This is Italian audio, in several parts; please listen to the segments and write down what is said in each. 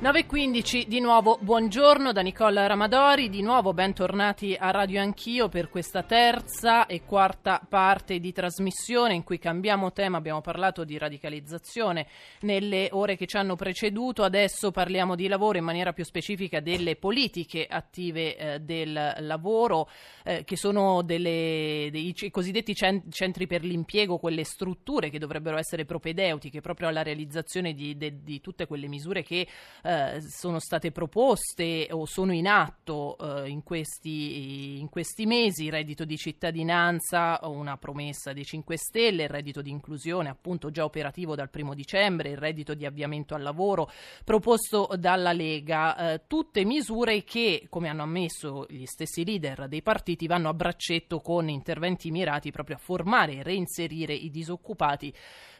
9.15 di nuovo buongiorno da Nicola Ramadori, di nuovo bentornati a Radio Anch'io per questa terza e quarta parte di trasmissione in cui cambiamo tema, abbiamo parlato di radicalizzazione nelle ore che ci hanno preceduto, adesso parliamo di lavoro in maniera più specifica delle politiche attive eh, del lavoro eh, che sono delle, dei cosiddetti centri per l'impiego, quelle strutture che dovrebbero essere propedeutiche proprio alla realizzazione di, de, di tutte quelle misure che eh, eh, sono state proposte o sono in atto eh, in, questi, in, questi, mesi, il reddito di cittadinanza, una promessa dei 5 Stelle, il reddito di inclusione appunto già operativo dal primo dicembre, il reddito di avviamento al lavoro proposto dalla Lega, eh, tutte misure che, come hanno ammesso gli stessi leader dei partiti, vanno a braccetto con interventi mirati proprio a formare e reinserire i disoccupati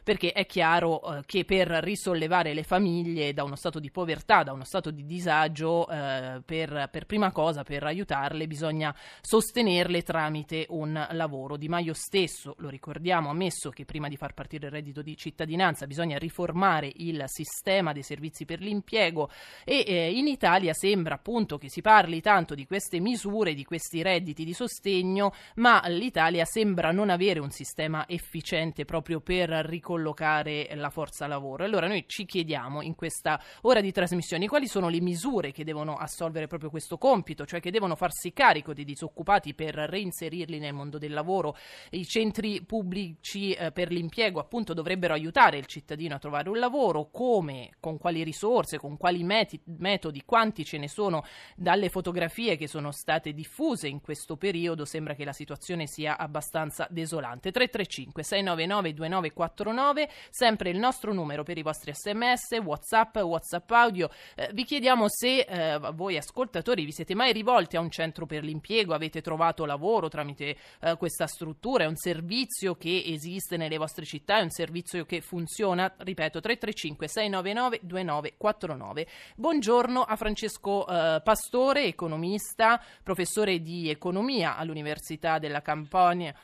perché è chiaro eh, che per risollevare le famiglie da uno stato di povertà, da uno stato di disagio, eh, per, per, prima cosa, per aiutarle, bisogna sostenerle tramite un lavoro. Di Maio stesso, lo ricordiamo, ha ammesso che prima di far partire il reddito di cittadinanza bisogna riformare il sistema dei servizi per l'impiego e eh, in Italia sembra appunto che si parli tanto di queste misure, di questi redditi di sostegno, ma l'Italia sembra non avere un sistema efficiente proprio per riconoscere collocare la forza lavoro. Allora noi ci chiediamo in questa ora di trasmissione quali sono le misure che devono assolvere proprio questo compito, cioè che devono farsi carico dei disoccupati per reinserirli nel mondo del lavoro. I centri pubblici eh, per l'impiego appunto dovrebbero aiutare il cittadino a trovare un lavoro, come, con quali risorse, con quali meti- metodi, quanti ce ne sono dalle fotografie che sono state diffuse in questo periodo, sembra che la situazione sia abbastanza desolante. 335 699 2949 9, sempre il nostro numero per i vostri sms, whatsapp, whatsapp audio. Eh, vi chiediamo se eh, voi ascoltatori vi siete mai rivolti a un centro per l'impiego, avete trovato lavoro tramite eh, questa struttura, è un servizio che esiste nelle vostre città, è un servizio che funziona, ripeto, 335 699 2949. Buongiorno a Francesco eh, Pastore, economista, professore di economia all'Università della Campania.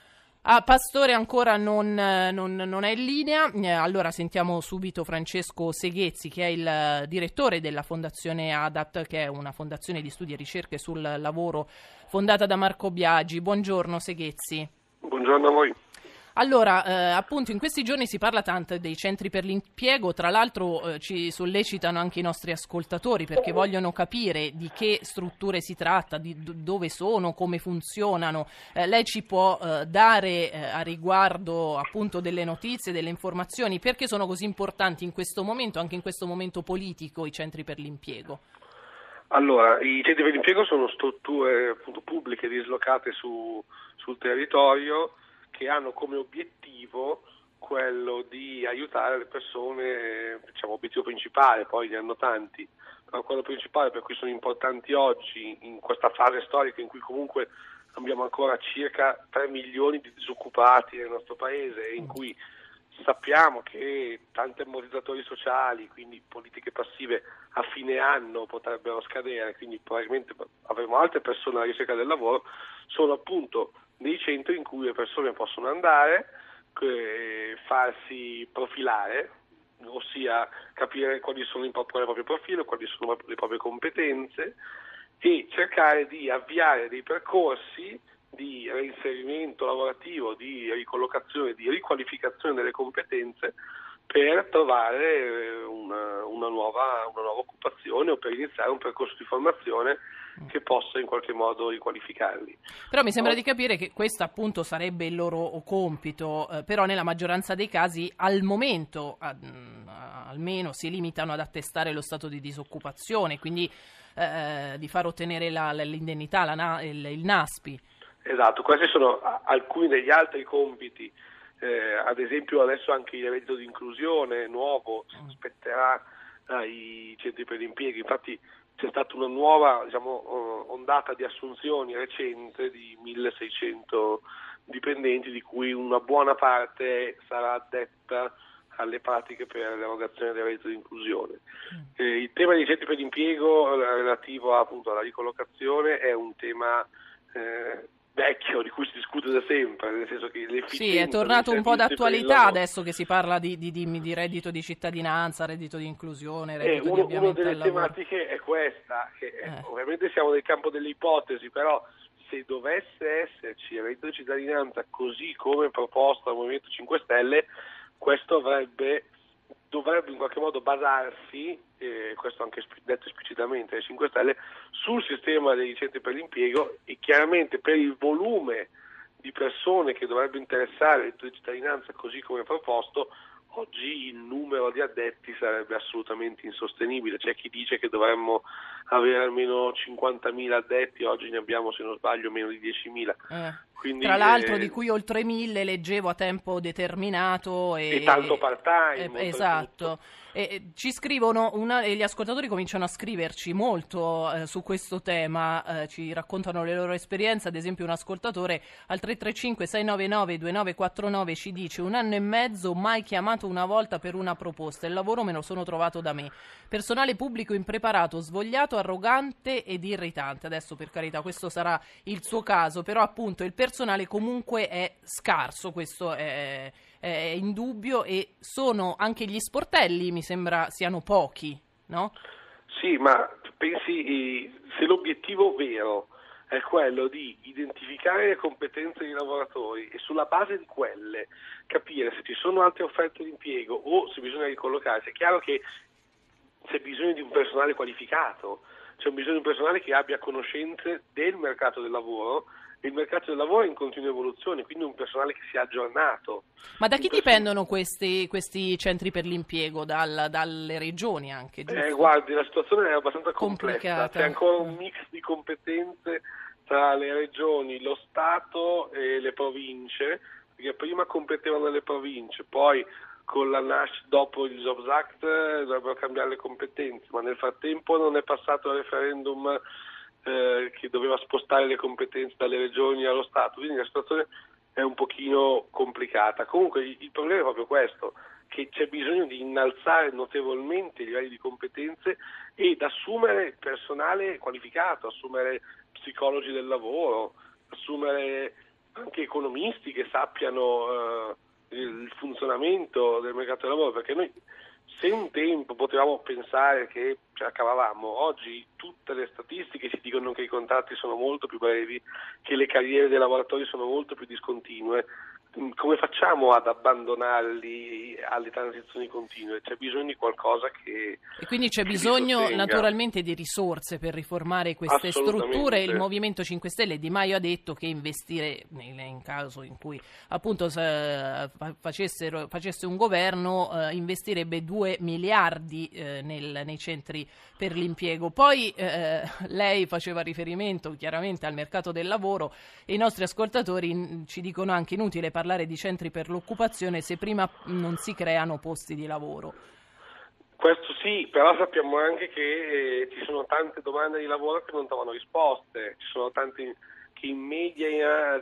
Ah, Pastore ancora non, non, non, è in linea, eh, allora sentiamo subito Francesco Seghezzi che è il eh, direttore della Fondazione ADAT che è una fondazione di studi e ricerche sul lavoro fondata da Marco Biagi. Buongiorno Seghezzi. Buongiorno a voi. Allora, eh, appunto, in questi giorni si parla tanto dei centri per l'impiego, tra l'altro eh, ci sollecitano anche i nostri ascoltatori perché vogliono capire di che strutture si tratta, di d- dove sono, come funzionano. Eh, lei ci può eh, dare eh, a riguardo appunto delle notizie, delle informazioni, perché sono così importanti in questo momento, anche in questo momento politico, i centri per l'impiego? Allora, i centri per l'impiego sono strutture appunto, pubbliche dislocate su, sul territorio che hanno come obiettivo quello di aiutare le persone, diciamo obiettivo principale, poi ne hanno tanti, ma quello principale per cui sono importanti oggi in questa fase storica in cui comunque abbiamo ancora circa 3 milioni di disoccupati nel nostro paese e in cui sappiamo che tanti ammortizzatori sociali, quindi politiche passive a fine anno potrebbero scadere, quindi probabilmente avremo altre persone alla ricerca del lavoro, sono appunto dei centri in cui le persone possono andare, eh, farsi profilare, ossia capire quali sono il proprio, proprio profilo, quali sono le proprie competenze e cercare di avviare dei percorsi di reinserimento lavorativo, di ricollocazione, di riqualificazione delle competenze per trovare eh, una, una, nuova, una nuova occupazione o per iniziare un percorso di formazione che possa in qualche modo riqualificarli. Però mi sembra no? di capire che questo appunto sarebbe il loro compito, eh, però nella maggioranza dei casi al momento a, a, almeno si limitano ad attestare lo stato di disoccupazione, quindi eh, di far ottenere la, l'indennità, la, il, il NASPI. Esatto, questi sono alcuni degli altri compiti, eh, ad esempio adesso anche il reddito di inclusione nuovo mm. spetterà ai centri per l'impiego, infatti c'è stata una nuova diciamo, ondata di assunzioni recente di 1600 dipendenti, di cui una buona parte sarà addetta alle pratiche per l'erogazione del reddito di inclusione. Mm. Eh, il tema dei centri per l'impiego relativo appunto alla ricollocazione è un tema eh, vecchio di cui si discute da sempre, nel senso che Sì, è tornato un po' d'attualità adesso che si parla di, di, di, di, reddito di cittadinanza, reddito di inclusione, eh, reddito eh, uno, di Una delle tematiche è questa, che eh. ovviamente siamo nel campo delle ipotesi, però se dovesse esserci il reddito di cittadinanza così come proposto dal Movimento 5 Stelle, questo avrebbe dovrebbe in qualche modo basarsi, eh, questo anche detto esplicitamente dai 5 Stelle, sul sistema dei centri per l'impiego e chiaramente per il volume di persone che dovrebbe interessare il di cittadinanza così come proposto, oggi il numero di addetti sarebbe assolutamente insostenibile. C'è chi dice che dovremmo avere almeno 50.000 addetti, oggi ne abbiamo se non sbaglio meno di 10.000. Eh. Quindi, Tra l'altro eh, di cui oltre 1.000 leggevo a tempo determinato e, e tanto part-time. Eh, esatto. E, ci scrivono, una, e gli ascoltatori cominciano a scriverci molto eh, su questo tema, eh, ci raccontano le loro esperienze, ad esempio un ascoltatore al 335-699-2949 ci dice un anno e mezzo mai chiamato una volta per una proposta, il lavoro me lo sono trovato da me, personale pubblico impreparato, svogliato, arrogante ed irritante, adesso per carità questo sarà il suo caso, però appunto il personale comunque è scarso, questo è è indubbio e sono anche gli sportelli, mi sembra siano pochi, no? Sì, ma pensi se l'obiettivo vero è quello di identificare le competenze dei lavoratori e sulla base di quelle capire se ci sono altre offerte di impiego o se bisogna ricollocarsi, è chiaro che c'è bisogno di un personale qualificato, c'è bisogno di un personale che abbia conoscenze del mercato del lavoro il mercato del lavoro è in continua evoluzione, quindi un personale che sia aggiornato. Ma da chi dipendono questi, questi, centri per l'impiego? Dal, dalle regioni anche? Eh, guardi, la situazione è abbastanza complessa, c'è ancora un mix di competenze tra le regioni, lo Stato e le province, perché prima competevano le province, poi con la NASH dopo il Jobs Act dovrebbero cambiare le competenze, ma nel frattempo non è passato il referendum eh, che doveva spostare le competenze dalle regioni allo Stato, quindi la situazione è un pochino complicata. Comunque il, il problema è proprio questo, che c'è bisogno di innalzare notevolmente i livelli di competenze ed assumere personale qualificato, assumere psicologi del lavoro, assumere anche economisti che sappiano eh, il funzionamento del mercato del lavoro, perché noi se un tempo potevamo pensare che ce la cavavamo, oggi tutte le statistiche ci dicono che i contratti sono molto più brevi, che le carriere dei lavoratori sono molto più discontinue, come facciamo ad abbandonarli alle transizioni continue? C'è bisogno di qualcosa che... E quindi c'è bisogno naturalmente di risorse per riformare queste strutture. Il Movimento 5 Stelle Di Maio ha detto che investire, in caso in cui appunto facesse un governo, eh, investirebbe 2 miliardi eh, nel, nei centri per l'impiego. Poi eh, lei faceva riferimento chiaramente al mercato del lavoro e i nostri ascoltatori mm, ci dicono anche inutile parlare parlare di centri per l'occupazione se prima non si creano posti di lavoro. Questo sì, però sappiamo anche che eh, ci sono tante domande di lavoro che non trovano risposte, ci sono tanti che in media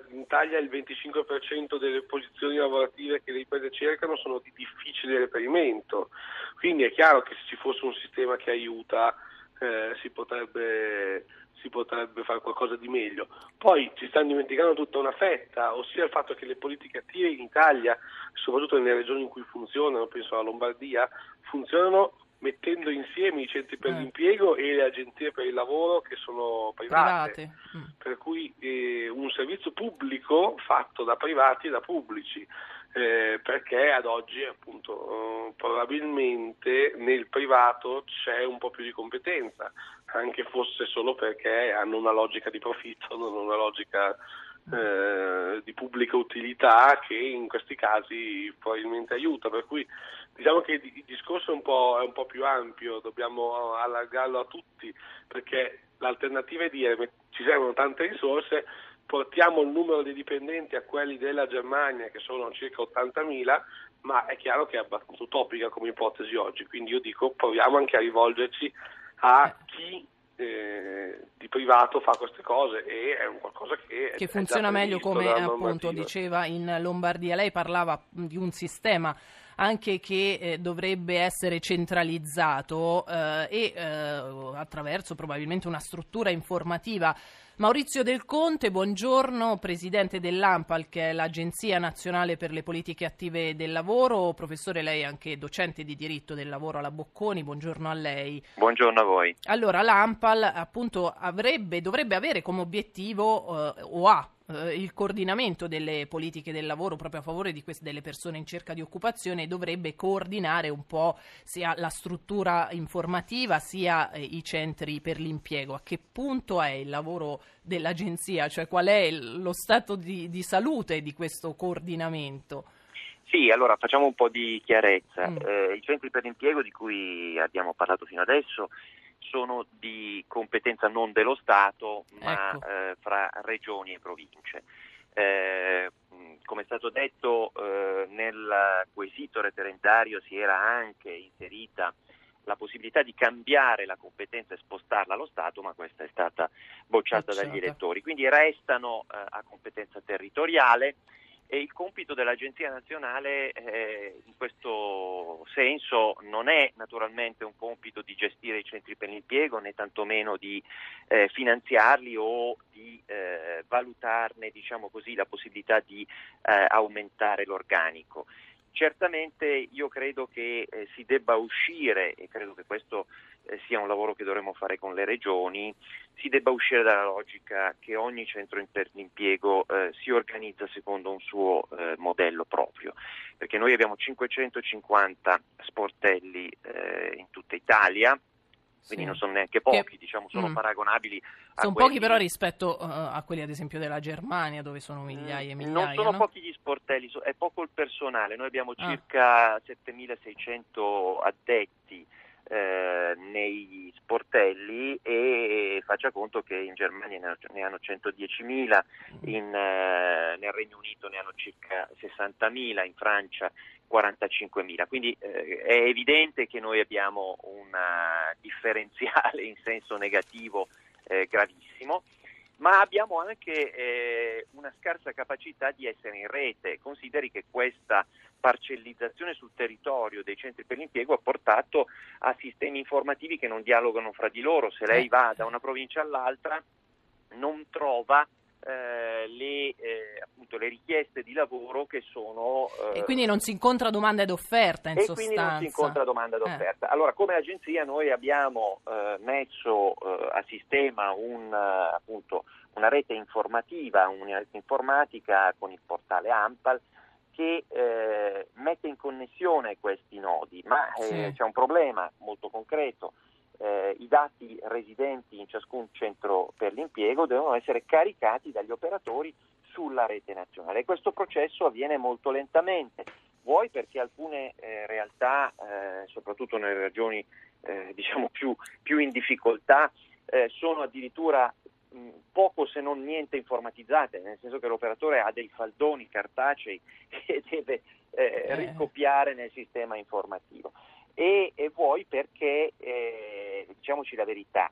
in, Italia il 25% delle posizioni lavorative che le imprese cercano sono di difficile reperimento, quindi è chiaro che se ci fosse un sistema che aiuta eh, si potrebbe si potrebbe fare qualcosa di meglio. Poi ci stanno dimenticando tutta una fetta, ossia il fatto che le politiche attive in Italia, soprattutto nelle regioni in cui funzionano, penso alla Lombardia, funzionano mettendo insieme i centri per eh. l'impiego e le agenzie per il lavoro che sono private. private. Mm. Per cui eh, un servizio pubblico fatto da privati e da pubblici eh, perché ad oggi appunto probabilmente nel privato c'è un po' più di competenza, anche fosse solo perché hanno una logica di profitto, non una logica eh, di pubblica utilità che in questi casi probabilmente aiuta. Per cui diciamo che il discorso è un po', è un po più ampio, dobbiamo allargarlo a tutti, perché l'alternativa è dire ci servono tante risorse, portiamo il numero di dipendenti a quelli della Germania, che sono circa 80.000, ma è chiaro che è abbastanza utopica come ipotesi oggi, quindi io dico proviamo anche a rivolgerci a chi eh, di privato fa queste cose e è un qualcosa che, che funziona meglio come appunto diceva in Lombardia. Lei parlava di un sistema anche che eh, dovrebbe essere centralizzato eh, e eh, attraverso probabilmente una struttura informativa Maurizio Del Conte, buongiorno, presidente dell'AMPAL, che è l'Agenzia Nazionale per le Politiche Attive del Lavoro. Professore, lei è anche docente di diritto del lavoro alla Bocconi, buongiorno a lei. Buongiorno a voi. Allora, l'AMPAL appunto avrebbe, dovrebbe avere come obiettivo, eh, o ha eh, il coordinamento delle politiche del lavoro proprio a favore queste, delle persone in cerca di occupazione dovrebbe coordinare un po' sia la struttura informativa sia eh, i centri per l'impiego. A che punto è il lavoro dell'agenzia? Cioè qual è lo stato di, di salute di questo coordinamento? Sì, allora facciamo un po' di chiarezza. Mm. Eh, I centri per l'impiego di cui abbiamo parlato fino adesso sono di competenza non dello Stato, ma ecco. eh, fra regioni e province. Eh, come è stato detto, eh, nel quesito referendario si era anche inserita la possibilità di cambiare la competenza e spostarla allo Stato, ma questa è stata bocciata Bocciata. dagli elettori. Quindi restano eh, a competenza territoriale e il compito dell'Agenzia nazionale eh, in questo senso non è naturalmente un compito di gestire i centri per l'impiego né tantomeno di eh, finanziarli o di eh, valutarne diciamo così, la possibilità di eh, aumentare l'organico. Certamente io credo che eh, si debba uscire, e credo che questo sia un lavoro che dovremo fare con le regioni, si debba uscire dalla logica che ogni centro per l'impiego eh, si organizza secondo un suo eh, modello proprio, perché noi abbiamo 550 sportelli eh, in tutta Italia, quindi sì. non sono neanche pochi, che... diciamo, sono mm. paragonabili a Sono quelli... pochi però rispetto uh, a quelli ad esempio della Germania dove sono migliaia e migliaia. Non sono no? pochi gli sportelli, è poco il personale, noi abbiamo ah. circa 7600 addetti eh, nei sportelli e faccia conto che in Germania ne hanno 110.000, in, eh, nel Regno Unito ne hanno circa 60.000, in Francia 45.000, quindi eh, è evidente che noi abbiamo un differenziale in senso negativo eh, gravissimo ma abbiamo anche eh, una scarsa capacità di essere in rete. Consideri che questa parcellizzazione sul territorio dei centri per l'impiego ha portato a sistemi informativi che non dialogano fra di loro. Se lei va da una provincia all'altra non trova eh, le, eh, appunto, le, richieste di lavoro che sono... Eh, e quindi non si incontra domanda ed offerta in e sostanza. quindi non si incontra domanda ed eh. offerta. Allora come agenzia noi abbiamo eh, messo a sistema un, appunto, una rete informativa, una rete informatica con il portale AMPAL che eh, mette in connessione questi nodi, ma eh, c'è un problema molto concreto eh, i dati residenti in ciascun centro per l'impiego devono essere caricati dagli operatori sulla rete nazionale. E questo processo avviene molto lentamente, vuoi perché alcune eh, realtà, eh, soprattutto nelle regioni eh, diciamo più, più, in difficoltà, eh, sono addirittura poco se non niente informatizzate, nel senso che l'operatore ha dei faldoni cartacei che deve eh, ricopiare nel sistema informativo. E, e vuoi perché, eh, diciamoci la verità,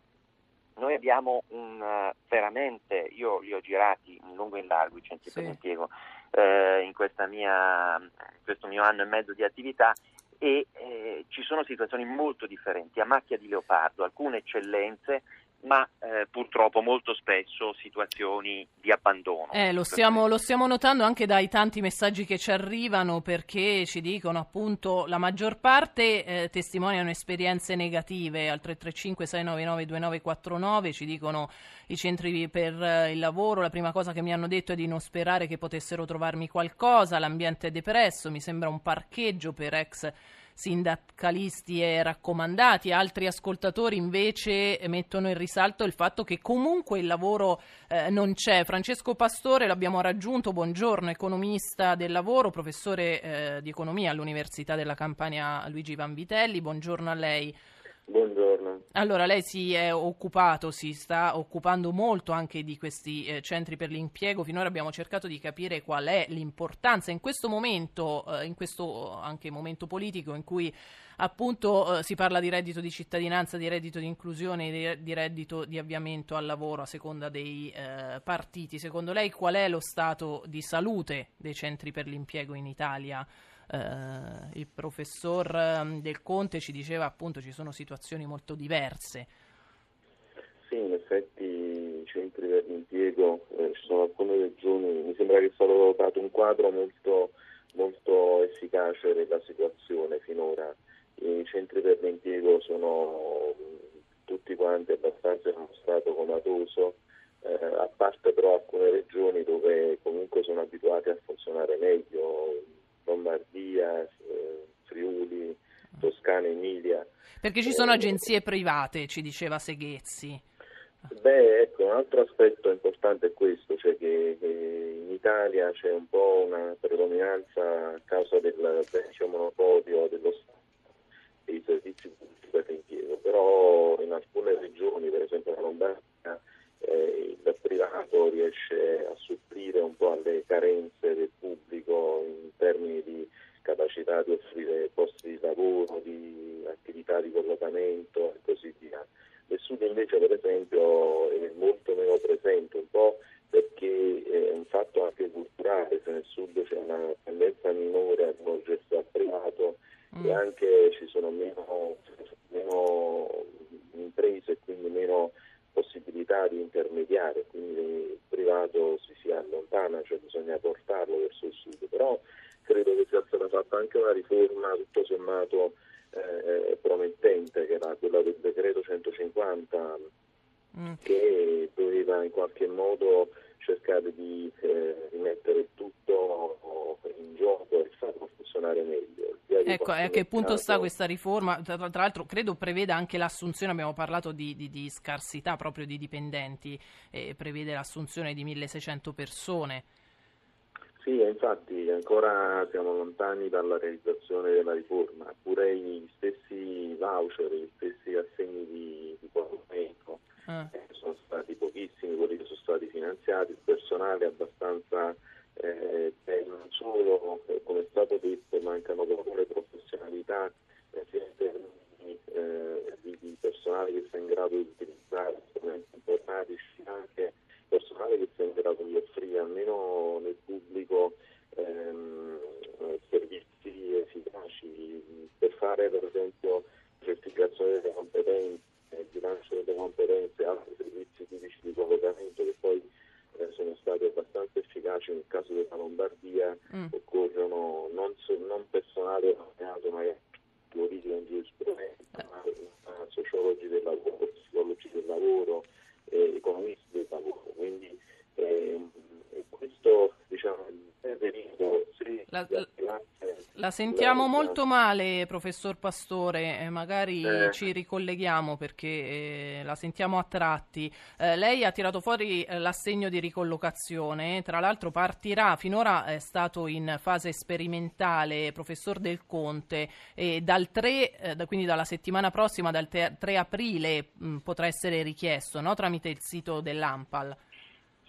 noi abbiamo un, uh, veramente, io li ho girati in lungo e in largo i centri sì. per l'impiego eh, in, mia, in, questo mio anno e mezzo di attività e eh, ci sono situazioni molto differenti, a macchia di leopardo, alcune eccellenze ma eh, purtroppo molto spesso situazioni di abbandono. Eh, lo, stiamo, lo, stiamo, notando anche dai tanti messaggi che ci arrivano perché ci dicono appunto la maggior parte eh, testimoniano esperienze negative al 335 699 2949 ci dicono i centri per eh, il lavoro la prima cosa che mi hanno detto è di non sperare che potessero trovarmi qualcosa l'ambiente è depresso mi sembra un parcheggio per ex sindacalisti e raccomandati, altri ascoltatori invece mettono in risalto il fatto che comunque il lavoro eh, non c'è. Francesco Pastore l'abbiamo raggiunto, buongiorno, economista del lavoro, professore eh, di economia all'Università della Campania Luigi Vanvitelli, buongiorno a lei. Buongiorno. Allora, lei si è occupato, si sta occupando molto anche di questi eh, centri per l'impiego. Finora abbiamo cercato di capire qual è l'importanza in questo momento, eh, in questo anche momento politico in cui appunto eh, si parla di reddito di cittadinanza, di reddito di inclusione, di, di reddito di avviamento al lavoro a seconda dei eh, partiti. Secondo lei qual è lo stato di salute dei centri per l'impiego in Italia eh, il professor ehm, Del Conte ci diceva appunto ci sono situazioni molto diverse. Sì, in effetti i centri per l'impiego, eh, ci sono alcune regioni, mi sembra che sia stato dato un quadro molto, molto efficace della situazione finora. I centri per l'impiego sono tutti quanti abbastanza in uno stato comatoso, eh, a parte però alcune regioni dove comunque sono abituati a funzionare meglio, Lombardia, eh, Friuli, Toscana, Emilia. Perché ci sono eh, agenzie private, ci diceva Seghezzi. Beh, ecco, un altro aspetto importante è questo, cioè che, che in Italia c'è un po' una predominanza a causa del vecchio monopolio dello Stato dei servizi pubblici per l'impiego, però in alcune regioni, per esempio la Lombardia, eh, il privato riesce a supplire un po' alle carenze del pubblico in termini di capacità di offrire posti di lavoro, di attività di collocamento e così via. Nel sud invece per esempio è molto meno presente, un po' perché è un fatto anche culturale, se nel sud c'è una tendenza minore a rivolgersi al privato mm. e anche ci sono meno, meno imprese e quindi meno possibilità di intermediare, quindi il privato si, si allontana, cioè bisogna portarlo verso il sud, però credo che sia stata fatta anche una riforma tutto sommato eh, promettente, che era quella del decreto 150, mm. che doveva in qualche modo cercare di eh, rimettere tutto in gioco e farlo funzionare meglio. Ecco, a che punto sta questa riforma? Tra, tra, l'altro credo preveda anche l'assunzione, abbiamo parlato di, di, di scarsità proprio di dipendenti, eh, prevede l'assunzione di 1600 persone. Sì, infatti ancora siamo lontani dalla realizzazione della riforma, pure gli stessi voucher, gli stessi assegni di, di pagamento ah. eh, sono stati pochissimi, quelli che sono stati finanziati, il personale è abbastanza eh, non solo, eh, come è stato detto, mancano proprio le professionalità eh, sia eh, di, di, personale che sia in grado di utilizzare strumenti informatici, anche personale che sia in grado di offrire almeno nel pubblico ehm, servizi efficaci per fare per esempio certificazione delle competenze, bilancio delle competenze, altri servizi tipici di collocamento che poi eh, sono stati abbastanza efficaci nel caso della Lombardia, mm. occorrono non, non personale laureato magari giuridico in giurisprudenza, ma sociologi del lavoro, psicologi del lavoro, eh, economisti del lavoro. Quindi eh, questo diciamo, è venuto sì, la, la sentiamo molto male, professor Pastore, eh, magari eh. ci ricolleghiamo perché eh, la sentiamo a tratti. Eh, lei ha tirato fuori eh, l'assegno di ricollocazione, tra l'altro partirà, finora è stato in fase sperimentale, professor Del Conte, e dal 3, eh, quindi dalla settimana prossima, dal 3 aprile, mh, potrà essere richiesto no? tramite il sito dell'AMPAL.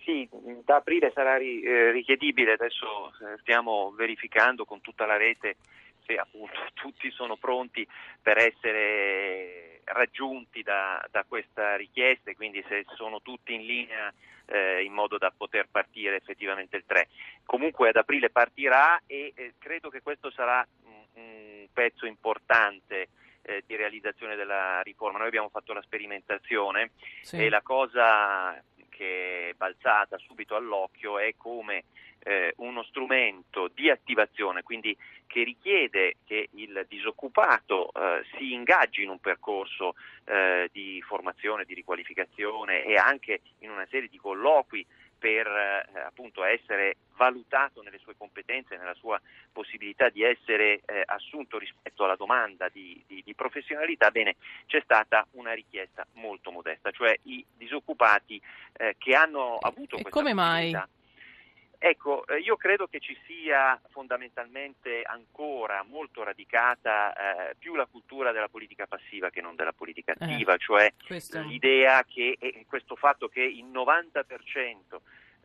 Sì, da aprile sarà eh, richiedibile, adesso eh, stiamo verificando con tutta la rete se appunto tutti sono pronti per essere raggiunti da, da questa richiesta e quindi se sono tutti in linea eh, in modo da poter partire effettivamente il 3. Comunque ad aprile partirà e eh, credo che questo sarà un, un pezzo importante eh, di realizzazione della riforma. Noi abbiamo fatto la sperimentazione sì. e la cosa che è balzata subito all'occhio è come eh, uno strumento di attivazione, quindi che richiede che il disoccupato eh, si ingaggi in un percorso eh, di formazione, di riqualificazione e anche in una serie di colloqui per eh, appunto essere valutato nelle sue competenze, nella sua possibilità di essere eh, assunto rispetto alla domanda di, di, di, professionalità, bene, c'è stata una richiesta molto modesta, cioè i disoccupati eh, che hanno avuto e questa come mai? Ecco, eh, io credo che ci sia fondamentalmente ancora molto radicata eh, più la cultura della politica passiva che non della politica eh, attiva, eh, cioè questo. l'idea che questo fatto che il 90%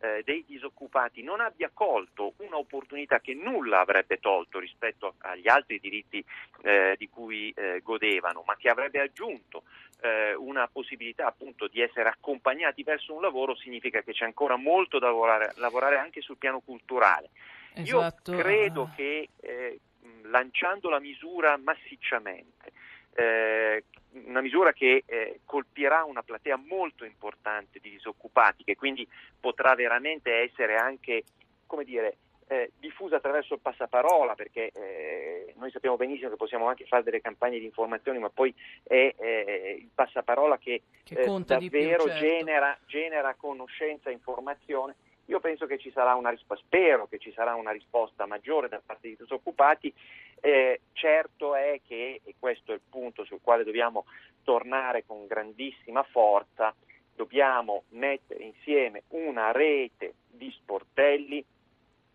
eh, dei disoccupati non abbia colto un'opportunità che nulla avrebbe tolto rispetto agli altri diritti eh, di cui eh, godevano, ma che avrebbe aggiunto eh, una possibilità appunto di essere accompagnati verso un lavoro, significa che c'è ancora molto da lavorare, lavorare anche sul piano culturale. Esatto. Io credo che eh, lanciando la misura massicciamente, eh, una misura che eh, colpirà una platea molto importante di disoccupati, che quindi potrà veramente essere anche, come dire, eh, diffusa attraverso il passaparola, perché eh, noi sappiamo benissimo che possiamo anche fare delle campagne di informazioni, ma poi è eh, il passaparola che, che eh, davvero più, certo. genera, genera conoscenza e informazione. Io penso che ci sarà una risposta, spero che ci sarà una risposta maggiore da parte dei disoccupati. Eh, certo è che, e questo è il punto sul quale dobbiamo tornare con grandissima forza, dobbiamo mettere insieme una rete di sportelli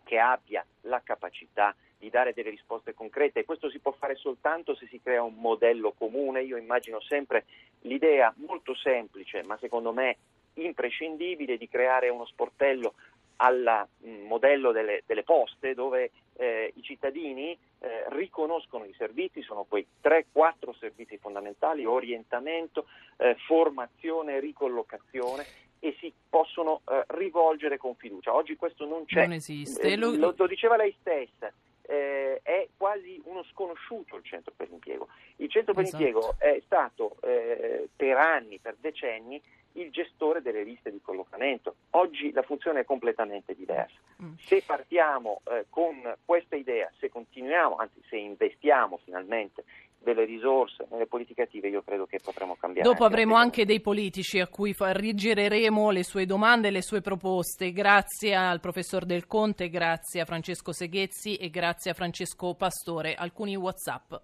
che abbia la capacità di dare delle risposte concrete e questo si può fare soltanto se si crea un modello comune. Io immagino sempre l'idea molto semplice, ma secondo me imprescindibile, di creare uno sportello al mm, modello delle, delle, poste dove eh, i cittadini eh, riconoscono i servizi, sono quei 3-4 servizi fondamentali, orientamento, eh, formazione, ricollocazione e si possono eh, rivolgere con fiducia. Oggi questo non c'è. Non esiste. Eh, lo, lo, diceva lei stessa. Eh, è quasi uno sconosciuto il centro per l'impiego. Il centro per esatto. l'impiego è stato eh, per anni, per decenni, il gestore delle liste di collocamento. Oggi la funzione è completamente diversa. Mm. Se partiamo eh, con questa idea, se continuiamo, anzi se investiamo finalmente delle risorse nelle politiche attive, io credo che potremo cambiare. Dopo avremo anche dei politici a cui rigireremo le sue domande e le sue proposte. Grazie al professor Del Conte, grazie a Francesco Seghezzi e grazie a Francesco Pastore. Alcuni WhatsApp.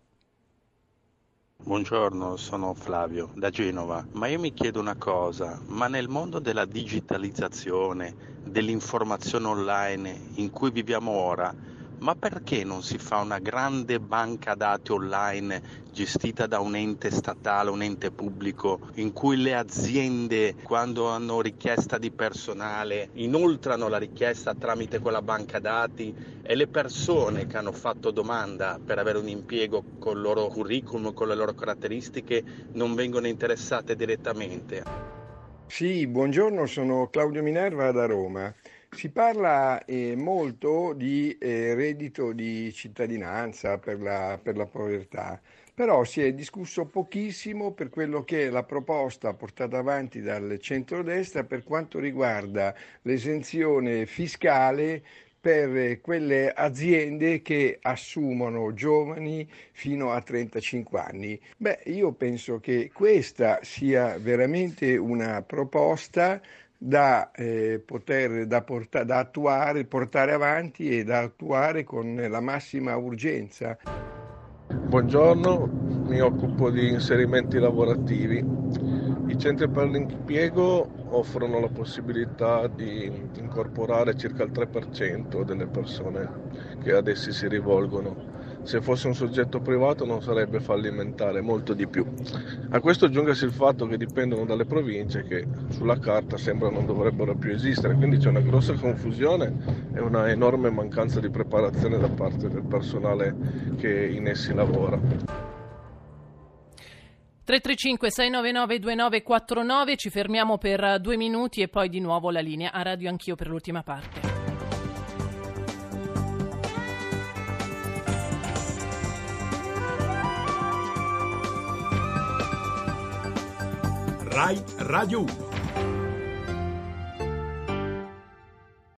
Buongiorno, sono Flavio da Genova, ma io mi chiedo una cosa, ma nel mondo della digitalizzazione, dell'informazione online in cui viviamo ora, ma perché non si fa una grande banca dati online gestita da un ente statale, un ente pubblico, in cui le aziende quando hanno richiesta di personale inoltrano la richiesta tramite quella banca dati e le persone che hanno fatto domanda per avere un impiego con il loro curriculum, con le loro caratteristiche, non vengono interessate direttamente? Sì, buongiorno, sono Claudio Minerva da Roma. Si parla eh, molto di eh, reddito di cittadinanza per la, per la, povertà, però si è discusso pochissimo per quello che è la proposta portata avanti dal centrodestra per quanto riguarda l'esenzione fiscale per quelle aziende che assumono giovani fino a 35 anni. Beh, io penso che questa sia veramente una proposta da, eh, poter, da, porta, da attuare, portare avanti e da attuare con la massima urgenza. Buongiorno, mi occupo di inserimenti lavorativi. I centri per l'impiego offrono la possibilità di incorporare circa il 3% delle persone che ad essi si rivolgono se fosse un soggetto privato non sarebbe fallimentare, molto di più. A questo aggiungesi il fatto che dipendono dalle province che sulla carta sembra non dovrebbero più esistere, quindi c'è una grossa confusione e una enorme mancanza di preparazione da parte del personale che in essi lavora. 335 699 2949 ci fermiamo per due minuti e poi di nuovo la linea a radio anch'io per l'ultima parte. Rai Radio 1.